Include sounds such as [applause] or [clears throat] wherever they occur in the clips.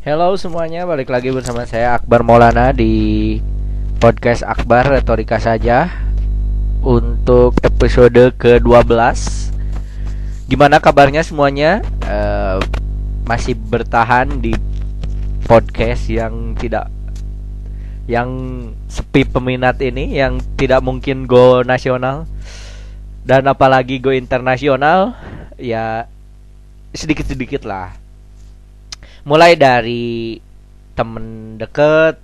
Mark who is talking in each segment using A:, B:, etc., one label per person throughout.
A: Halo semuanya, balik lagi bersama saya Akbar Maulana di podcast Akbar Retorika saja untuk episode ke-12. Gimana kabarnya semuanya? Eh, masih bertahan di podcast yang tidak yang sepi peminat ini yang tidak mungkin go nasional dan apalagi go internasional ya sedikit-sedikit lah mulai dari temen deket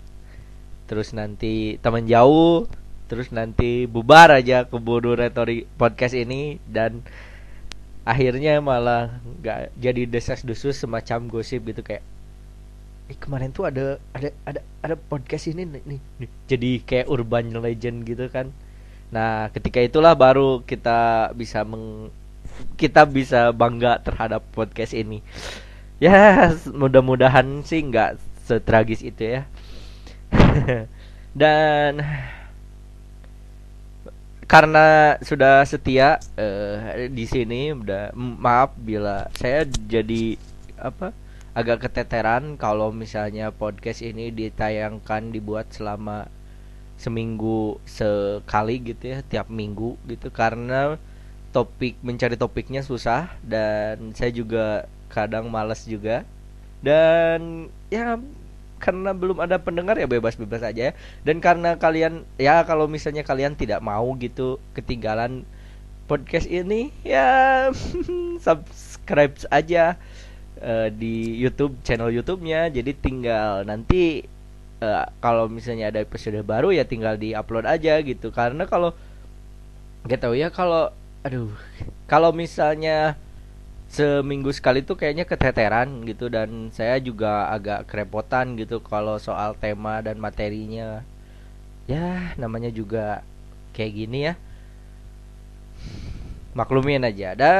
A: terus nanti temen jauh terus nanti bubar aja keburu retori podcast ini dan akhirnya malah nggak jadi desas-desus semacam gosip gitu kayak eh, kemarin tuh ada ada ada ada podcast ini nih, nih, nih. jadi kayak urban legend gitu kan nah ketika itulah baru kita bisa meng kita bisa bangga terhadap podcast ini ya mudah-mudahan sih nggak setragis itu ya. [laughs] Dan karena sudah setia uh, di sini udah maaf bila saya jadi apa agak keteteran kalau misalnya podcast ini ditayangkan dibuat selama seminggu sekali gitu ya tiap minggu gitu. Karena topik mencari topiknya susah dan saya juga kadang males juga dan ya karena belum ada pendengar ya bebas-bebas aja ya. Dan karena kalian ya kalau misalnya kalian tidak mau gitu ketinggalan podcast ini ya [laughs] subscribe aja uh, di YouTube channel YouTube-nya. Jadi tinggal nanti uh, kalau misalnya ada episode baru ya tinggal di-upload aja gitu. Karena kalau gak tahu ya kalau aduh kalau misalnya seminggu sekali tuh kayaknya keteteran gitu dan saya juga agak kerepotan gitu kalau soal tema dan materinya. Ya namanya juga kayak gini ya. Maklumin aja. Ada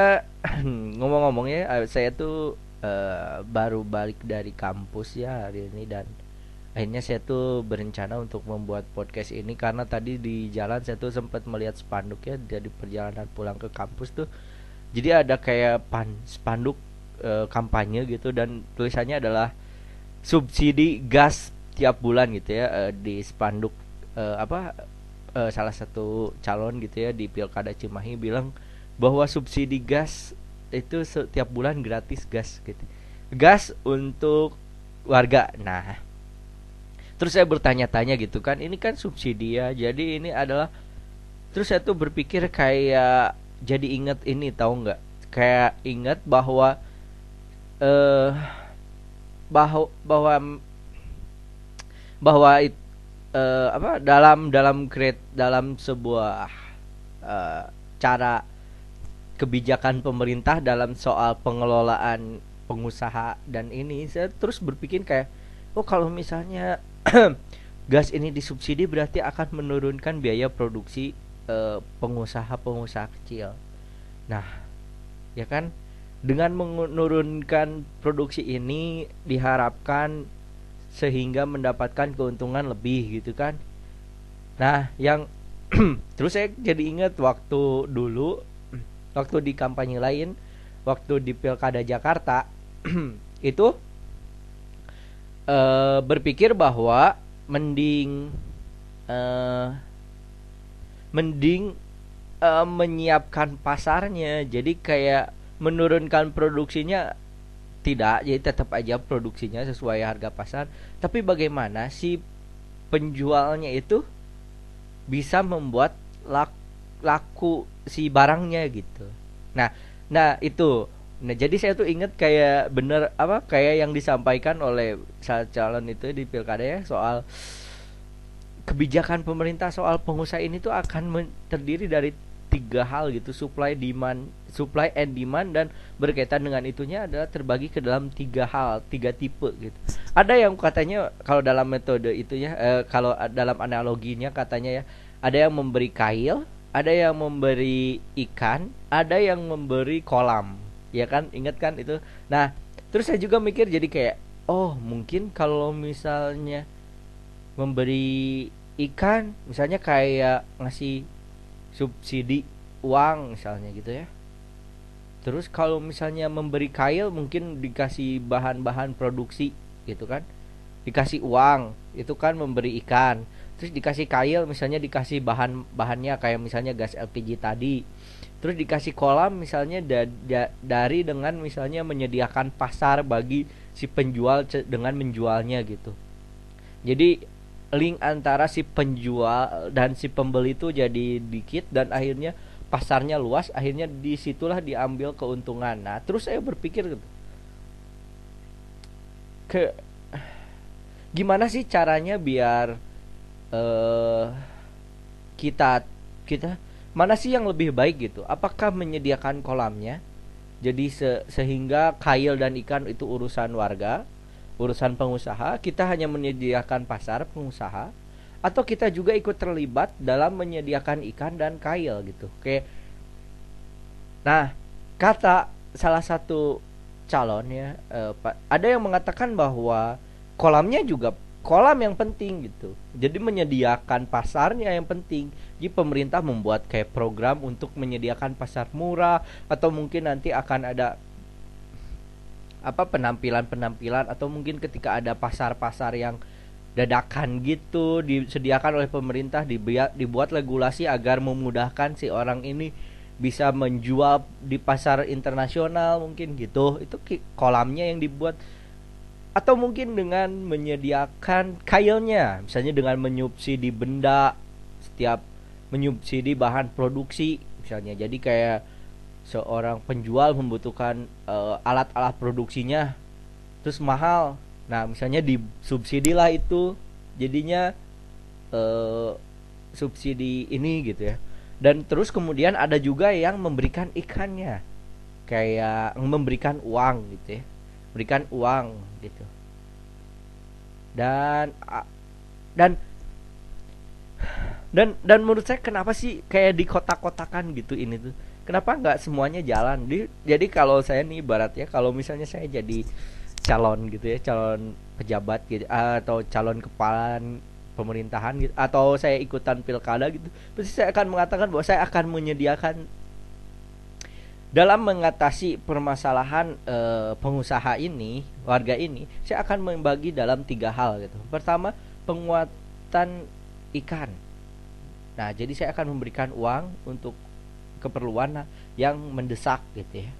A: [clears throat] ngomong-ngomongnya saya tuh uh, baru balik dari kampus ya hari ini dan akhirnya saya tuh berencana untuk membuat podcast ini karena tadi di jalan saya tuh sempat melihat spanduk ya dari perjalanan pulang ke kampus tuh jadi ada kayak pan spanduk e, kampanye gitu dan tulisannya adalah subsidi gas tiap bulan gitu ya e, di spanduk e, apa e, salah satu calon gitu ya di pilkada Cimahi bilang bahwa subsidi gas itu setiap bulan gratis gas gitu. Gas untuk warga. Nah terus saya bertanya-tanya gitu kan ini kan subsidi ya jadi ini adalah terus saya tuh berpikir kayak jadi inget ini tahu nggak? Kayak inget bahwa eh uh, bahwa bahwa bahwa uh, apa dalam dalam create dalam sebuah uh, cara kebijakan pemerintah dalam soal pengelolaan pengusaha dan ini saya terus berpikir kayak oh kalau misalnya [clears throat] gas ini disubsidi berarti akan menurunkan biaya produksi pengusaha-pengusaha kecil. Nah, ya kan dengan menurunkan produksi ini diharapkan sehingga mendapatkan keuntungan lebih gitu kan. Nah, yang [clears throat] terus saya jadi ingat waktu dulu waktu di kampanye lain, waktu di Pilkada Jakarta [clears throat] itu uh, berpikir bahwa mending uh, mending uh, menyiapkan pasarnya. Jadi kayak menurunkan produksinya tidak. Jadi tetap aja produksinya sesuai harga pasar. Tapi bagaimana si penjualnya itu bisa membuat laku, laku si barangnya gitu? Nah nah itu. Nah jadi saya tuh inget kayak bener apa kayak yang disampaikan oleh calon itu di pilkada ya soal kebijakan pemerintah soal pengusaha ini tuh akan terdiri dari tiga hal gitu supply demand supply and demand dan berkaitan dengan itunya adalah terbagi ke dalam tiga hal tiga tipe gitu. Ada yang katanya kalau dalam metode itu ya eh, kalau dalam analoginya katanya ya ada yang memberi kail ada yang memberi ikan ada yang memberi kolam ya kan? Ingat kan itu? Nah terus saya juga mikir jadi kayak oh mungkin kalau misalnya memberi ikan misalnya kayak ngasih subsidi uang misalnya gitu ya. Terus kalau misalnya memberi kail mungkin dikasih bahan-bahan produksi gitu kan. Dikasih uang itu kan memberi ikan. Terus dikasih kail misalnya dikasih bahan bahannya kayak misalnya gas LPG tadi. Terus dikasih kolam misalnya da, da, dari dengan misalnya menyediakan pasar bagi si penjual dengan menjualnya gitu. Jadi link antara si penjual dan si pembeli itu jadi dikit dan akhirnya pasarnya luas akhirnya di situlah diambil keuntungan. Nah terus saya berpikir gitu. Ke gimana sih caranya biar uh, kita kita mana sih yang lebih baik gitu? Apakah menyediakan kolamnya? Jadi se sehingga kail dan ikan itu urusan warga urusan pengusaha kita hanya menyediakan pasar pengusaha atau kita juga ikut terlibat dalam menyediakan ikan dan kail gitu oke nah kata salah satu calon ya uh, ada yang mengatakan bahwa kolamnya juga kolam yang penting gitu. Jadi menyediakan pasarnya yang penting. Jadi pemerintah membuat kayak program untuk menyediakan pasar murah atau mungkin nanti akan ada apa penampilan-penampilan atau mungkin ketika ada pasar-pasar yang dadakan gitu disediakan oleh pemerintah dibuat dibuat regulasi agar memudahkan si orang ini bisa menjual di pasar internasional mungkin gitu. Itu kolamnya yang dibuat. Atau mungkin dengan menyediakan kailnya misalnya dengan menyubsidi benda setiap menyubsidi bahan produksi misalnya. Jadi kayak seorang penjual membutuhkan uh, alat-alat produksinya terus mahal. Nah misalnya disubsidi lah itu jadinya uh, subsidi ini gitu ya. Dan terus kemudian ada juga yang memberikan ikannya. Kayak memberikan uang gitu ya. Berikan uang gitu. Dan dan dan dan menurut saya kenapa sih kayak di kotak-kotakan gitu ini tuh kenapa nggak semuanya jalan di, jadi kalau saya nih barat ya kalau misalnya saya jadi calon gitu ya calon pejabat gitu atau calon kepala pemerintahan gitu atau saya ikutan pilkada gitu pasti saya akan mengatakan bahwa saya akan menyediakan dalam mengatasi permasalahan e, pengusaha ini, warga ini, saya akan membagi dalam tiga hal gitu. Pertama, penguatan ikan. Nah, jadi saya akan memberikan uang untuk keperluan yang mendesak gitu ya.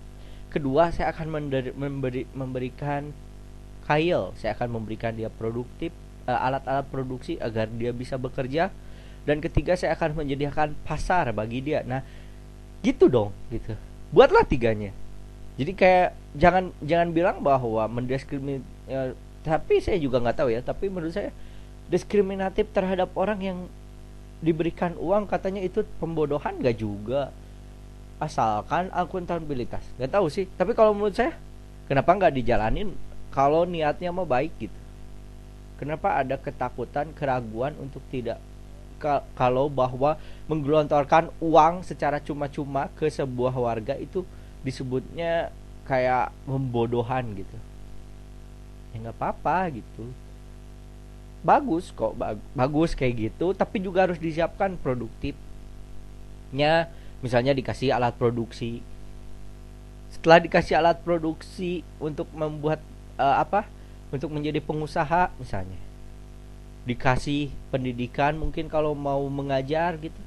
A: Kedua, saya akan memberi, memberikan kail, saya akan memberikan dia produktif eh, alat-alat produksi agar dia bisa bekerja. Dan ketiga, saya akan menyediakan pasar bagi dia. Nah, gitu dong, gitu buatlah tiganya jadi kayak jangan jangan bilang bahwa mendiskrimin ya, tapi saya juga nggak tahu ya tapi menurut saya diskriminatif terhadap orang yang diberikan uang katanya itu pembodohan gak juga asalkan akuntabilitas. Nggak tahu sih. Tapi kalau menurut saya kenapa nggak dijalanin kalau niatnya mau baik gitu? Kenapa ada ketakutan keraguan untuk tidak kalau bahwa menggelontorkan uang secara cuma-cuma ke sebuah warga itu disebutnya kayak membodohan gitu? Ya nggak apa-apa gitu. Bagus kok bagus kayak gitu tapi juga harus disiapkan produktifnya misalnya dikasih alat produksi. Setelah dikasih alat produksi untuk membuat uh, apa? Untuk menjadi pengusaha misalnya. Dikasih pendidikan mungkin kalau mau mengajar gitu.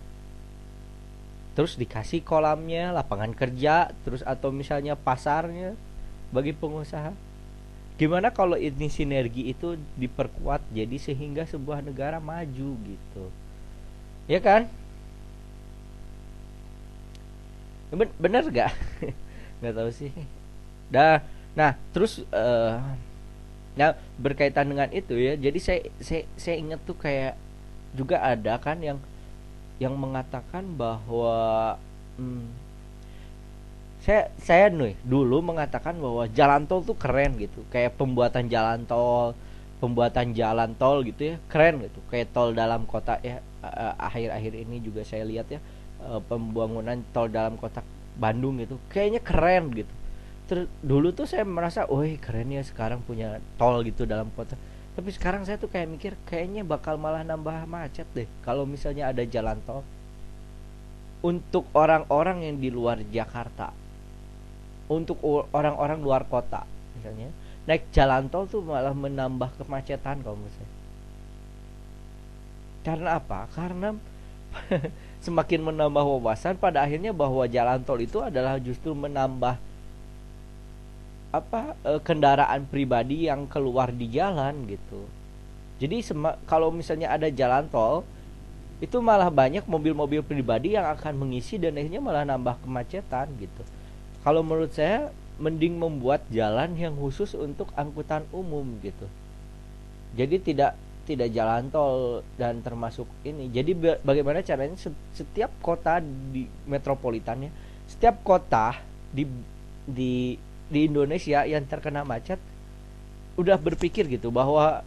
A: Terus dikasih kolamnya lapangan kerja terus atau misalnya pasarnya bagi pengusaha. Gimana kalau ini sinergi itu diperkuat jadi sehingga sebuah negara maju gitu? Ya kan bener gak [laughs] nggak? Tahu sih. Dah nah terus uh, Nah berkaitan dengan itu ya, jadi saya saya saya ingat tuh kayak juga ada kan yang yang mengatakan bahwa hmm, saya saya nih dulu mengatakan bahwa jalan tol tuh keren gitu, kayak pembuatan jalan tol, pembuatan jalan tol gitu ya keren gitu, kayak tol dalam kota ya akhir-akhir ini juga saya lihat ya pembangunan tol dalam kota Bandung gitu, kayaknya keren gitu ter dulu tuh saya merasa, woi keren ya sekarang punya tol gitu dalam kota. Tapi sekarang saya tuh kayak mikir, kayaknya bakal malah nambah macet deh kalau misalnya ada jalan tol. Untuk orang-orang yang di luar Jakarta, untuk orang-orang luar kota, misalnya. naik jalan tol tuh malah menambah kemacetan kalau saya karena apa karena [laughs] semakin menambah wawasan pada akhirnya bahwa jalan tol itu adalah justru menambah apa e, kendaraan pribadi yang keluar di jalan gitu jadi kalau misalnya ada jalan tol itu malah banyak mobil-mobil pribadi yang akan mengisi dan akhirnya malah nambah kemacetan gitu. Kalau menurut saya mending membuat jalan yang khusus untuk angkutan umum gitu. Jadi tidak tidak jalan tol dan termasuk ini. Jadi bagaimana caranya setiap kota di metropolitannya, setiap kota di di di Indonesia yang terkena macet udah berpikir gitu bahwa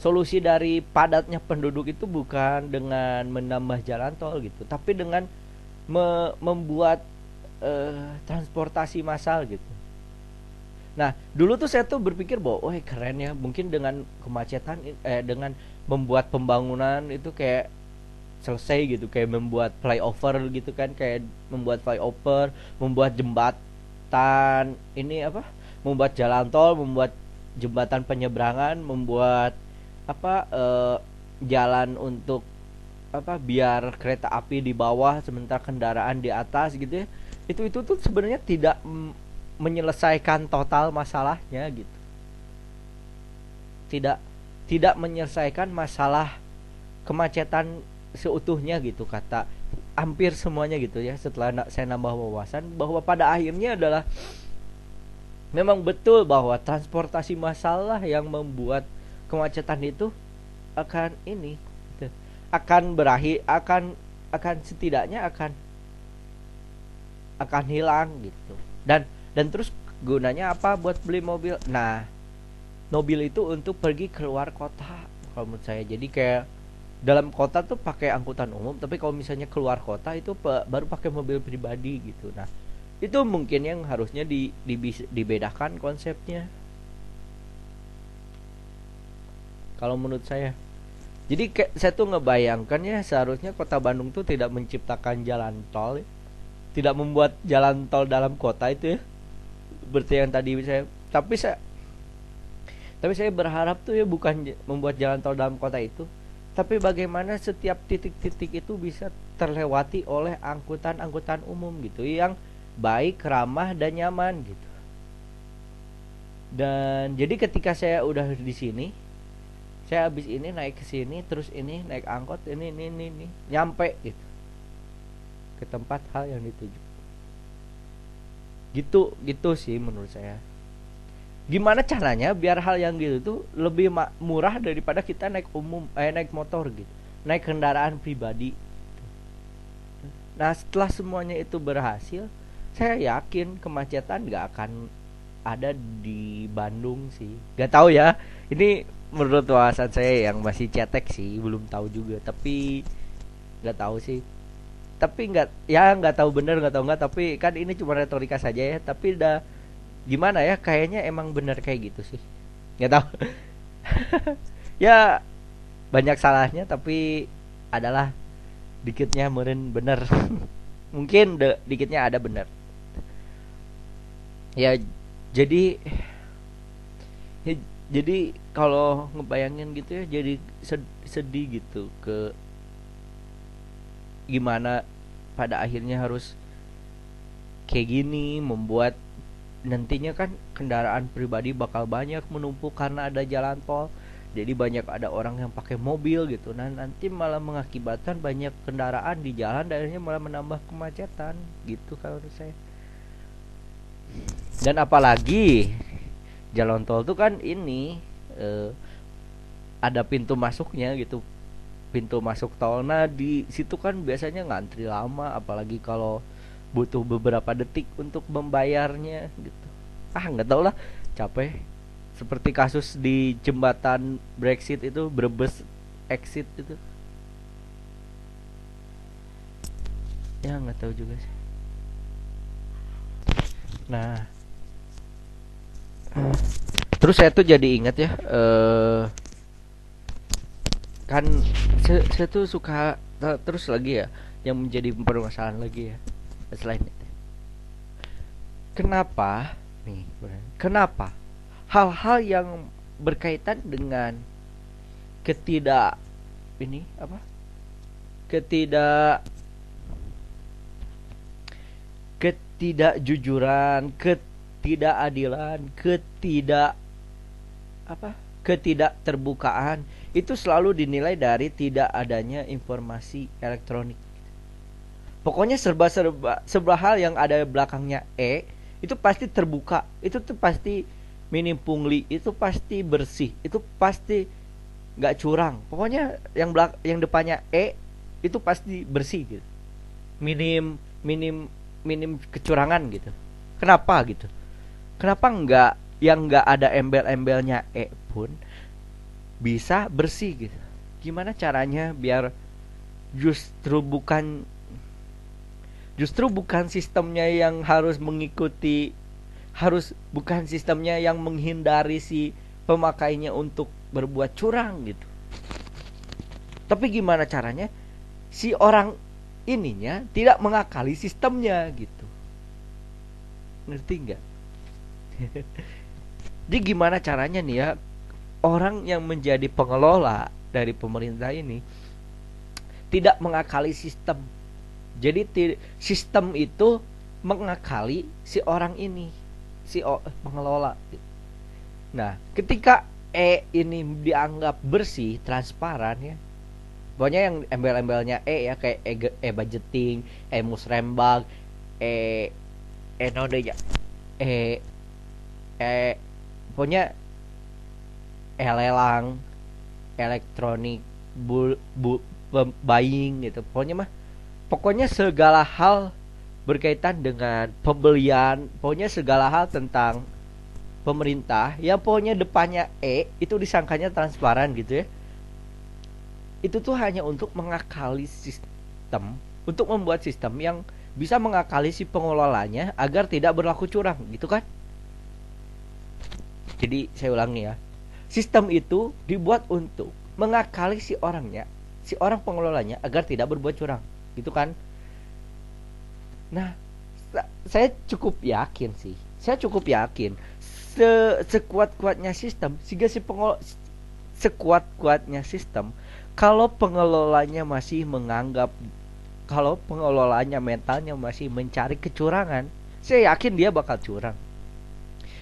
A: solusi dari padatnya penduduk itu bukan dengan menambah jalan tol gitu tapi dengan me membuat uh, transportasi massal gitu nah dulu tuh saya tuh berpikir bahwa oh keren ya. Mungkin dengan kemacetan eh dengan membuat pembangunan itu kayak selesai gitu kayak membuat flyover gitu kan kayak membuat flyover membuat jembatan ini apa membuat jalan tol membuat jembatan penyeberangan membuat apa uh, jalan untuk apa biar kereta api di bawah sementara kendaraan di atas gitu ya. Itu itu tuh sebenarnya tidak menyelesaikan total masalahnya gitu tidak tidak menyelesaikan masalah kemacetan seutuhnya gitu kata hampir semuanya gitu ya setelah saya nambah wawasan bahwa pada akhirnya adalah memang betul bahwa transportasi masalah yang membuat kemacetan itu akan ini gitu. akan berakhir akan akan setidaknya akan akan hilang gitu dan dan terus gunanya apa buat beli mobil? Nah mobil itu untuk pergi keluar kota kalau menurut saya. Jadi kayak dalam kota tuh pakai angkutan umum tapi kalau misalnya keluar kota itu baru pakai mobil pribadi gitu. Nah itu mungkin yang harusnya di, di dibedakan konsepnya. Kalau menurut saya. Jadi kayak saya tuh ngebayangkan ya seharusnya kota Bandung tuh tidak menciptakan jalan tol ya. tidak membuat jalan tol dalam kota itu ya berarti yang tadi saya tapi saya tapi saya berharap tuh ya bukan membuat jalan tol dalam kota itu tapi bagaimana setiap titik-titik itu bisa terlewati oleh angkutan-angkutan umum gitu yang baik, ramah dan nyaman gitu. Dan jadi ketika saya udah di sini, saya habis ini naik ke sini terus ini naik angkot ini ini ini, ini nyampe gitu ke tempat hal yang dituju gitu gitu sih menurut saya. Gimana caranya biar hal yang gitu tuh lebih murah daripada kita naik umum eh naik motor gitu naik kendaraan pribadi nah setelah semuanya itu berhasil saya yakin kemacetan gak akan ada di Bandung sih. Gak tahu ya ini menurut wawasan saya yang masih cetek sih belum tahu juga. Tapi nggak tahu sih tapi nggak ya nggak tahu bener nggak tahu nggak tapi kan ini cuma retorika saja ya. Tapi udah gimana ya kayaknya emang bener kayak gitu sih. Nggak tahu. [laughs] Ya banyak salahnya tapi adalah dikitnya meren bener [laughs] mungkin de, dikitnya ada bener ya jadi ya, jadi kalau ngebayangin gitu ya jadi sedih gitu ke gimana pada akhirnya harus kayak gini membuat nantinya kan kendaraan pribadi bakal banyak menumpuk karena ada jalan tol. Jadi banyak ada orang yang pakai mobil gitu. Nah nanti malah mengakibatkan banyak kendaraan di jalan akhirnya malah menambah kemacetan gitu kalau saya. Dan apalagi jalan tol tuh kan ini uh, ada pintu masuknya gitu pintu masuk tol. Nah di situ kan biasanya ngantri lama apalagi kalau butuh beberapa detik untuk membayarnya gitu. Ah nggak tau lah capek. Seperti kasus di jembatan Brexit itu Brebes exit itu. Ya nggak tahu juga sih. Nah. Terus saya tuh jadi ingat ya uh, kan saya, saya tuh suka terus lagi ya yang menjadi permasalahan lagi ya selain itu kenapa nih. Kenapa? Hal-hal yang berkaitan dengan ketidak ini apa? Ketidak ketidakjujuran, ketidakadilan, ketidak apa? Ketidakterbukaan itu selalu dinilai dari tidak adanya informasi elektronik. Pokoknya serba-serba sebuah hal yang ada belakangnya E itu pasti terbuka, itu tuh pasti minim pungli, itu pasti bersih, itu pasti nggak curang. Pokoknya yang belak yang depannya E itu pasti bersih gitu. Minim minim minim kecurangan gitu. Kenapa gitu? Kenapa nggak yang nggak ada embel-embelnya E pun bisa bersih gitu. Gimana caranya biar justru bukan justru bukan sistemnya yang harus mengikuti harus bukan sistemnya yang menghindari si pemakainya untuk berbuat curang gitu. Tapi gimana caranya si orang ininya tidak mengakali sistemnya gitu. Ngerti nggak? [laughs] Jadi gimana caranya nih ya orang yang menjadi pengelola dari pemerintah ini tidak mengakali sistem. Jadi sistem itu mengakali si orang ini, si pengelola. Nah, ketika E ini dianggap bersih, transparan ya. Pokoknya yang embel-embelnya E ya kayak E, e budgeting, E musrembang, E E node ya. E E pokoknya elelang elektronik bu, bu buying gitu. Pokoknya mah pokoknya segala hal berkaitan dengan pembelian pokoknya segala hal tentang pemerintah yang pokoknya depannya E itu disangkanya transparan gitu ya. Itu tuh hanya untuk mengakali sistem untuk membuat sistem yang bisa mengakali si pengelolanya agar tidak berlaku curang gitu kan jadi saya ulangi ya. Sistem itu dibuat untuk mengakali si orangnya, si orang pengelolanya agar tidak berbuat curang. Gitu kan? Nah, saya cukup yakin sih. Saya cukup yakin se sekuat-kuatnya sistem sehingga si pengol sekuat-kuatnya sistem kalau pengelolanya masih menganggap kalau pengelolanya mentalnya masih mencari kecurangan, saya yakin dia bakal curang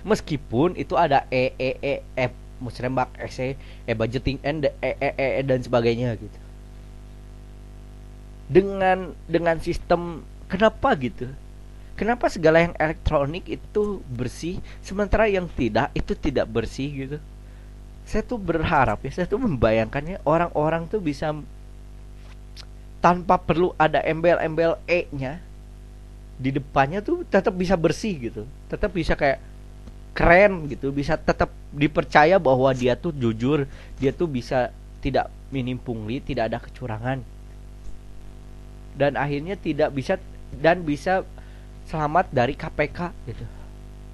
A: meskipun itu ada e e e e musrembak e e budgeting and e, e e e dan sebagainya gitu. Dengan dengan sistem kenapa gitu? Kenapa segala yang elektronik itu bersih sementara yang tidak itu tidak bersih gitu? Saya tuh berharap ya saya tuh membayangkannya orang-orang tuh bisa tanpa perlu ada embel-embel e-nya di depannya tuh tetap bisa bersih gitu. Tetap bisa kayak keren gitu bisa tetap dipercaya bahwa dia tuh jujur dia tuh bisa tidak minim pungli tidak ada kecurangan. Dan akhirnya tidak bisa dan bisa selamat dari KPK gitu.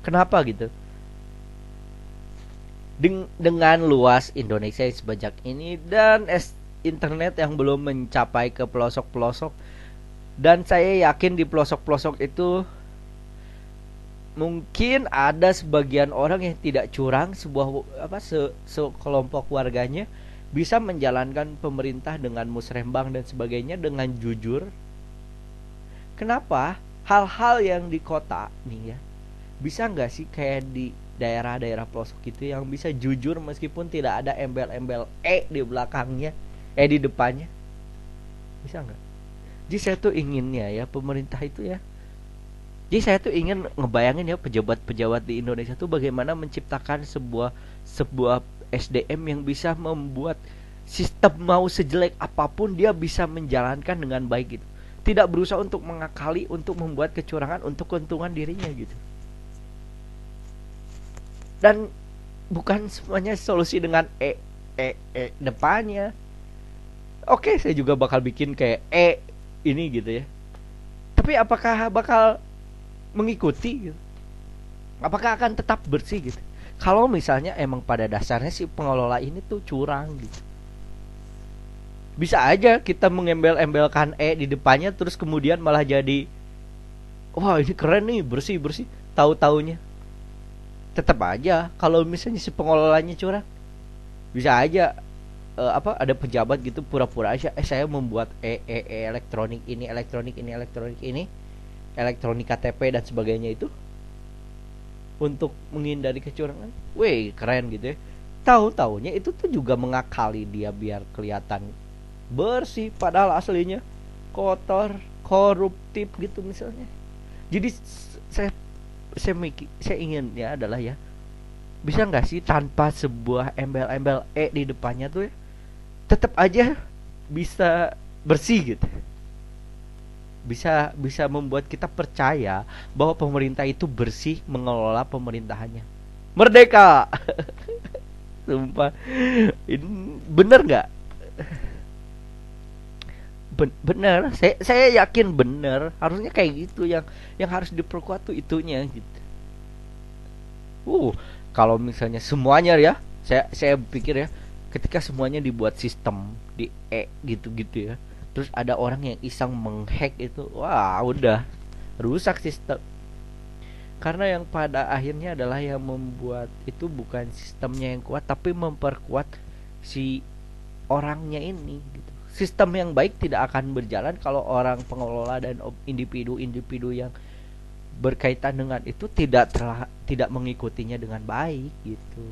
A: Kenapa gitu? Deng dengan luas Indonesia sebanyak ini dan es internet yang belum mencapai ke pelosok-pelosok dan saya yakin di pelosok-pelosok itu mungkin ada sebagian orang yang tidak curang sebuah apa se, sekelompok warganya bisa menjalankan pemerintah dengan musrembang dan sebagainya dengan jujur. Kenapa hal-hal yang di kota nih ya bisa nggak sih kayak di daerah-daerah pelosok itu yang bisa jujur meskipun tidak ada embel-embel e di belakangnya, e di depannya, bisa nggak? Jadi saya tuh inginnya ya pemerintah itu ya jadi saya tuh ingin ngebayangin ya pejabat-pejabat di Indonesia tuh bagaimana menciptakan sebuah sebuah SDM yang bisa membuat sistem mau sejelek apa pun dia bisa menjalankan dengan baik gitu. Tidak berusaha untuk mengakali, untuk membuat kecurangan untuk keuntungan dirinya gitu. Dan bukan semuanya solusi dengan e e e depannya. Oke, saya juga bakal bikin kayak e ini gitu ya. Tapi apakah bakal mengikuti gitu. Apakah akan tetap bersih gitu? Kalau misalnya emang pada dasarnya si pengelola ini tuh curang gitu. Bisa aja kita mengembel-embelkan E di depannya terus kemudian malah jadi wah ini keren nih bersih bersih tahu taunya tetap aja kalau misalnya si pengelolanya curang bisa aja uh, apa ada pejabat gitu pura-pura aja eh saya membuat e, e, e elektronik ini elektronik ini elektronik ini elektronik KTP dan sebagainya itu untuk menghindari kecurangan. Weh, keren gitu ya. Tahu taunya itu tuh juga mengakali dia biar kelihatan bersih padahal aslinya kotor, koruptif gitu misalnya. Jadi saya saya mikir, saya ingin ya adalah ya bisa nggak sih tanpa sebuah embel-embel e di depannya tuh ya tetap aja bisa bersih gitu bisa bisa membuat kita percaya bahwa pemerintah itu bersih mengelola pemerintahannya. Merdeka! [laughs] Sumpah. Ini bener nggak? Ben bener saya saya yakin bener harusnya kayak gitu. Yang yang harus diperkuat tuh itunya gitu. Uh kalau misalnya semuanya ya saya saya pikir ya ketika semuanya dibuat sistem di e gitu gitu ya terus ada orang yang iseng menghack itu. Wah udah. Rusak sistem. Karena yang pada akhirnya adalah yang membuat itu bukan sistemnya yang kuat tapi memperkuat si orangnya ini gitu. Sistem yang baik tidak akan berjalan kalau orang pengelola dan individu-individu yang berkaitan dengan itu tidak telah, tidak mengikutinya dengan baik gitu.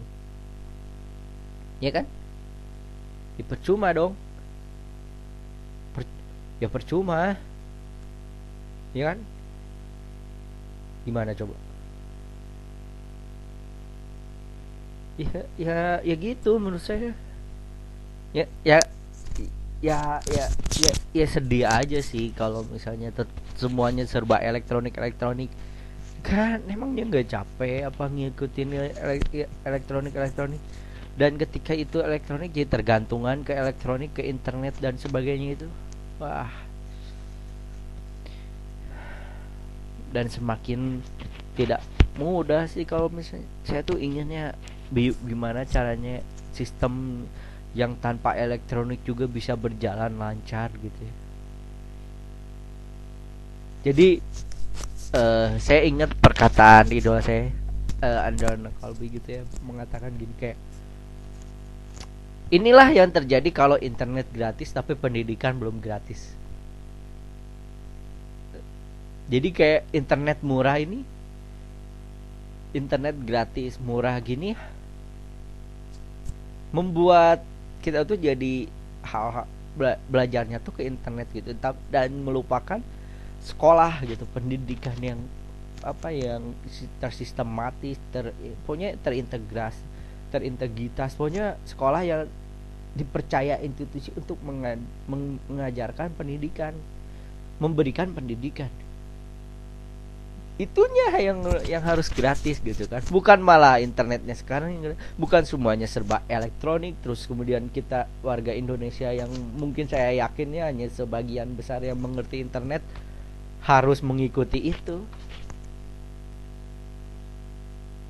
A: Ya kan? Ya dong ya percuma. Ya kan? Gimana coba? Ya ya ya gitu menurut saya. Ya ya ya ya ya, ya sedih aja sih kalau misalnya semuanya serba elektronik elektronik. Kan emangnya nggak capek apa ngikutin elektronik elektronik. Dan ketika itu elektronik jadi tergantungan ke elektronik ke internet dan sebagainya itu wah dan semakin tidak mudah sih kalau misalnya saya tuh inginnya gimana caranya sistem yang tanpa elektronik juga bisa berjalan lancar gitu ya. Jadi uh, saya ingat perkataan idola saya uh, Andron Colby gitu ya mengatakan gini kayak Inilah yang terjadi kalau internet gratis tapi pendidikan belum gratis. Jadi kayak internet murah ini internet gratis murah gini membuat kita tuh jadi hal, -hal belajarnya tuh ke internet gitu dan melupakan sekolah gitu pendidikan yang apa yang tersistematis ter pokoknya terintegrasi terintegritas. Pokoknya sekolah yang dipercaya institusi untuk mengajarkan pendidikan memberikan pendidikan. Itunya yang yang harus gratis gitu kan. Bukan malah internetnya sekarang bukan semuanya serba elektronik. Terus kemudian kita warga Indonesia yang mungkin saya yakin ya hanya sebagian besar yang mengerti internet harus mengikuti itu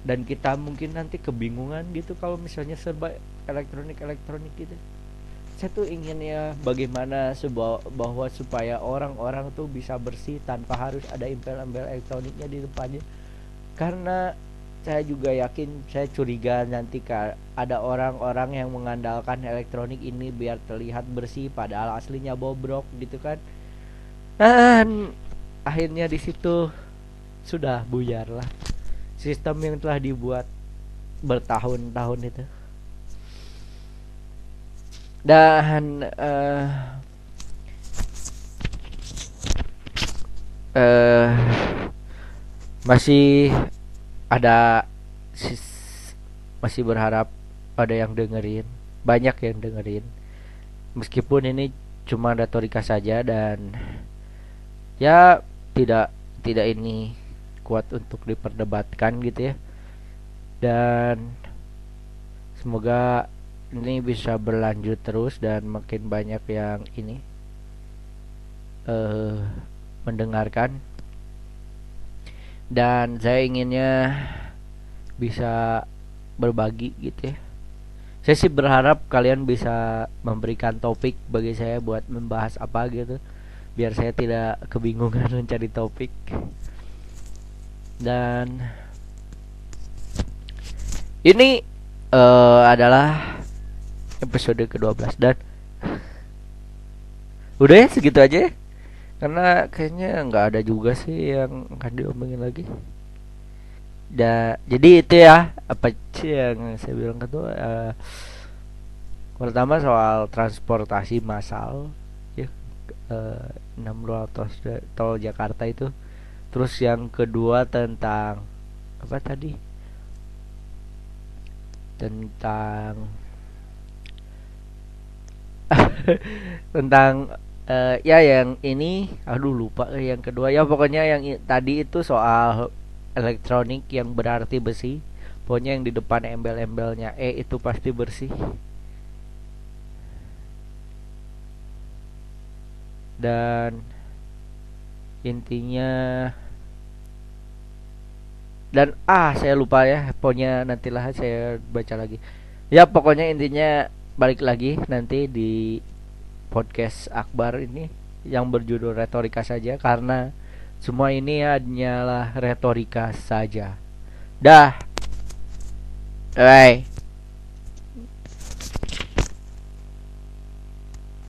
A: dan kita mungkin nanti kebingungan gitu kalau misalnya serba elektronik elektronik gitu. Saya tuh ingin ya bagaimana sebuah bahwa supaya orang-orang tuh bisa bersih tanpa harus ada embel-embel elektroniknya di depannya. Karena saya juga yakin saya curiga nanti ada orang-orang yang mengandalkan elektronik ini biar terlihat bersih padahal aslinya bobrok gitu kan. Dan akhirnya di situ sudah buyar lah sistem yang telah dibuat bertahun-tahun itu? Dan uh, uh, masih ada masih berharap ada yang dengerin banyak yang dengerin. Meskipun ini cuma retorika saja dan ya tidak tidak ini kuat untuk diperdebatkan gitu ya. Dan semoga ini bisa berlanjut terus dan makin banyak yang ini uh, mendengarkan. Dan saya inginnya bisa berbagi gitu ya. Saya sih berharap kalian bisa memberikan topik bagi saya buat membahas apa gitu biar saya tidak kebingungan [laughs] mencari topik dan ini uh, adalah episode ke-12 dan [laughs] udah ya segitu aja ya. Karena kayaknya nggak ada juga sih yang akan diomongin lagi. Da jadi itu ya apa sih yang saya bilang itu uh, pertama soal transportasi massal ya uh, 6 tol, tol Jakarta itu terus yang kedua tentang apa tadi? Tentang [laughs] tentang uh, ya yang ini aduh lupa yang kedua. Ya pokoknya yang tadi itu soal elektronik yang berarti besi. Pokoknya yang di depan embel-embelnya E itu pasti bersih. Dan intinya dan ah saya lupa ya pokoknya nantilah saya baca lagi ya pokoknya intinya balik lagi nanti di podcast Akbar ini yang berjudul retorika saja karena semua ini hanyalah retorika saja. Dah. Bye.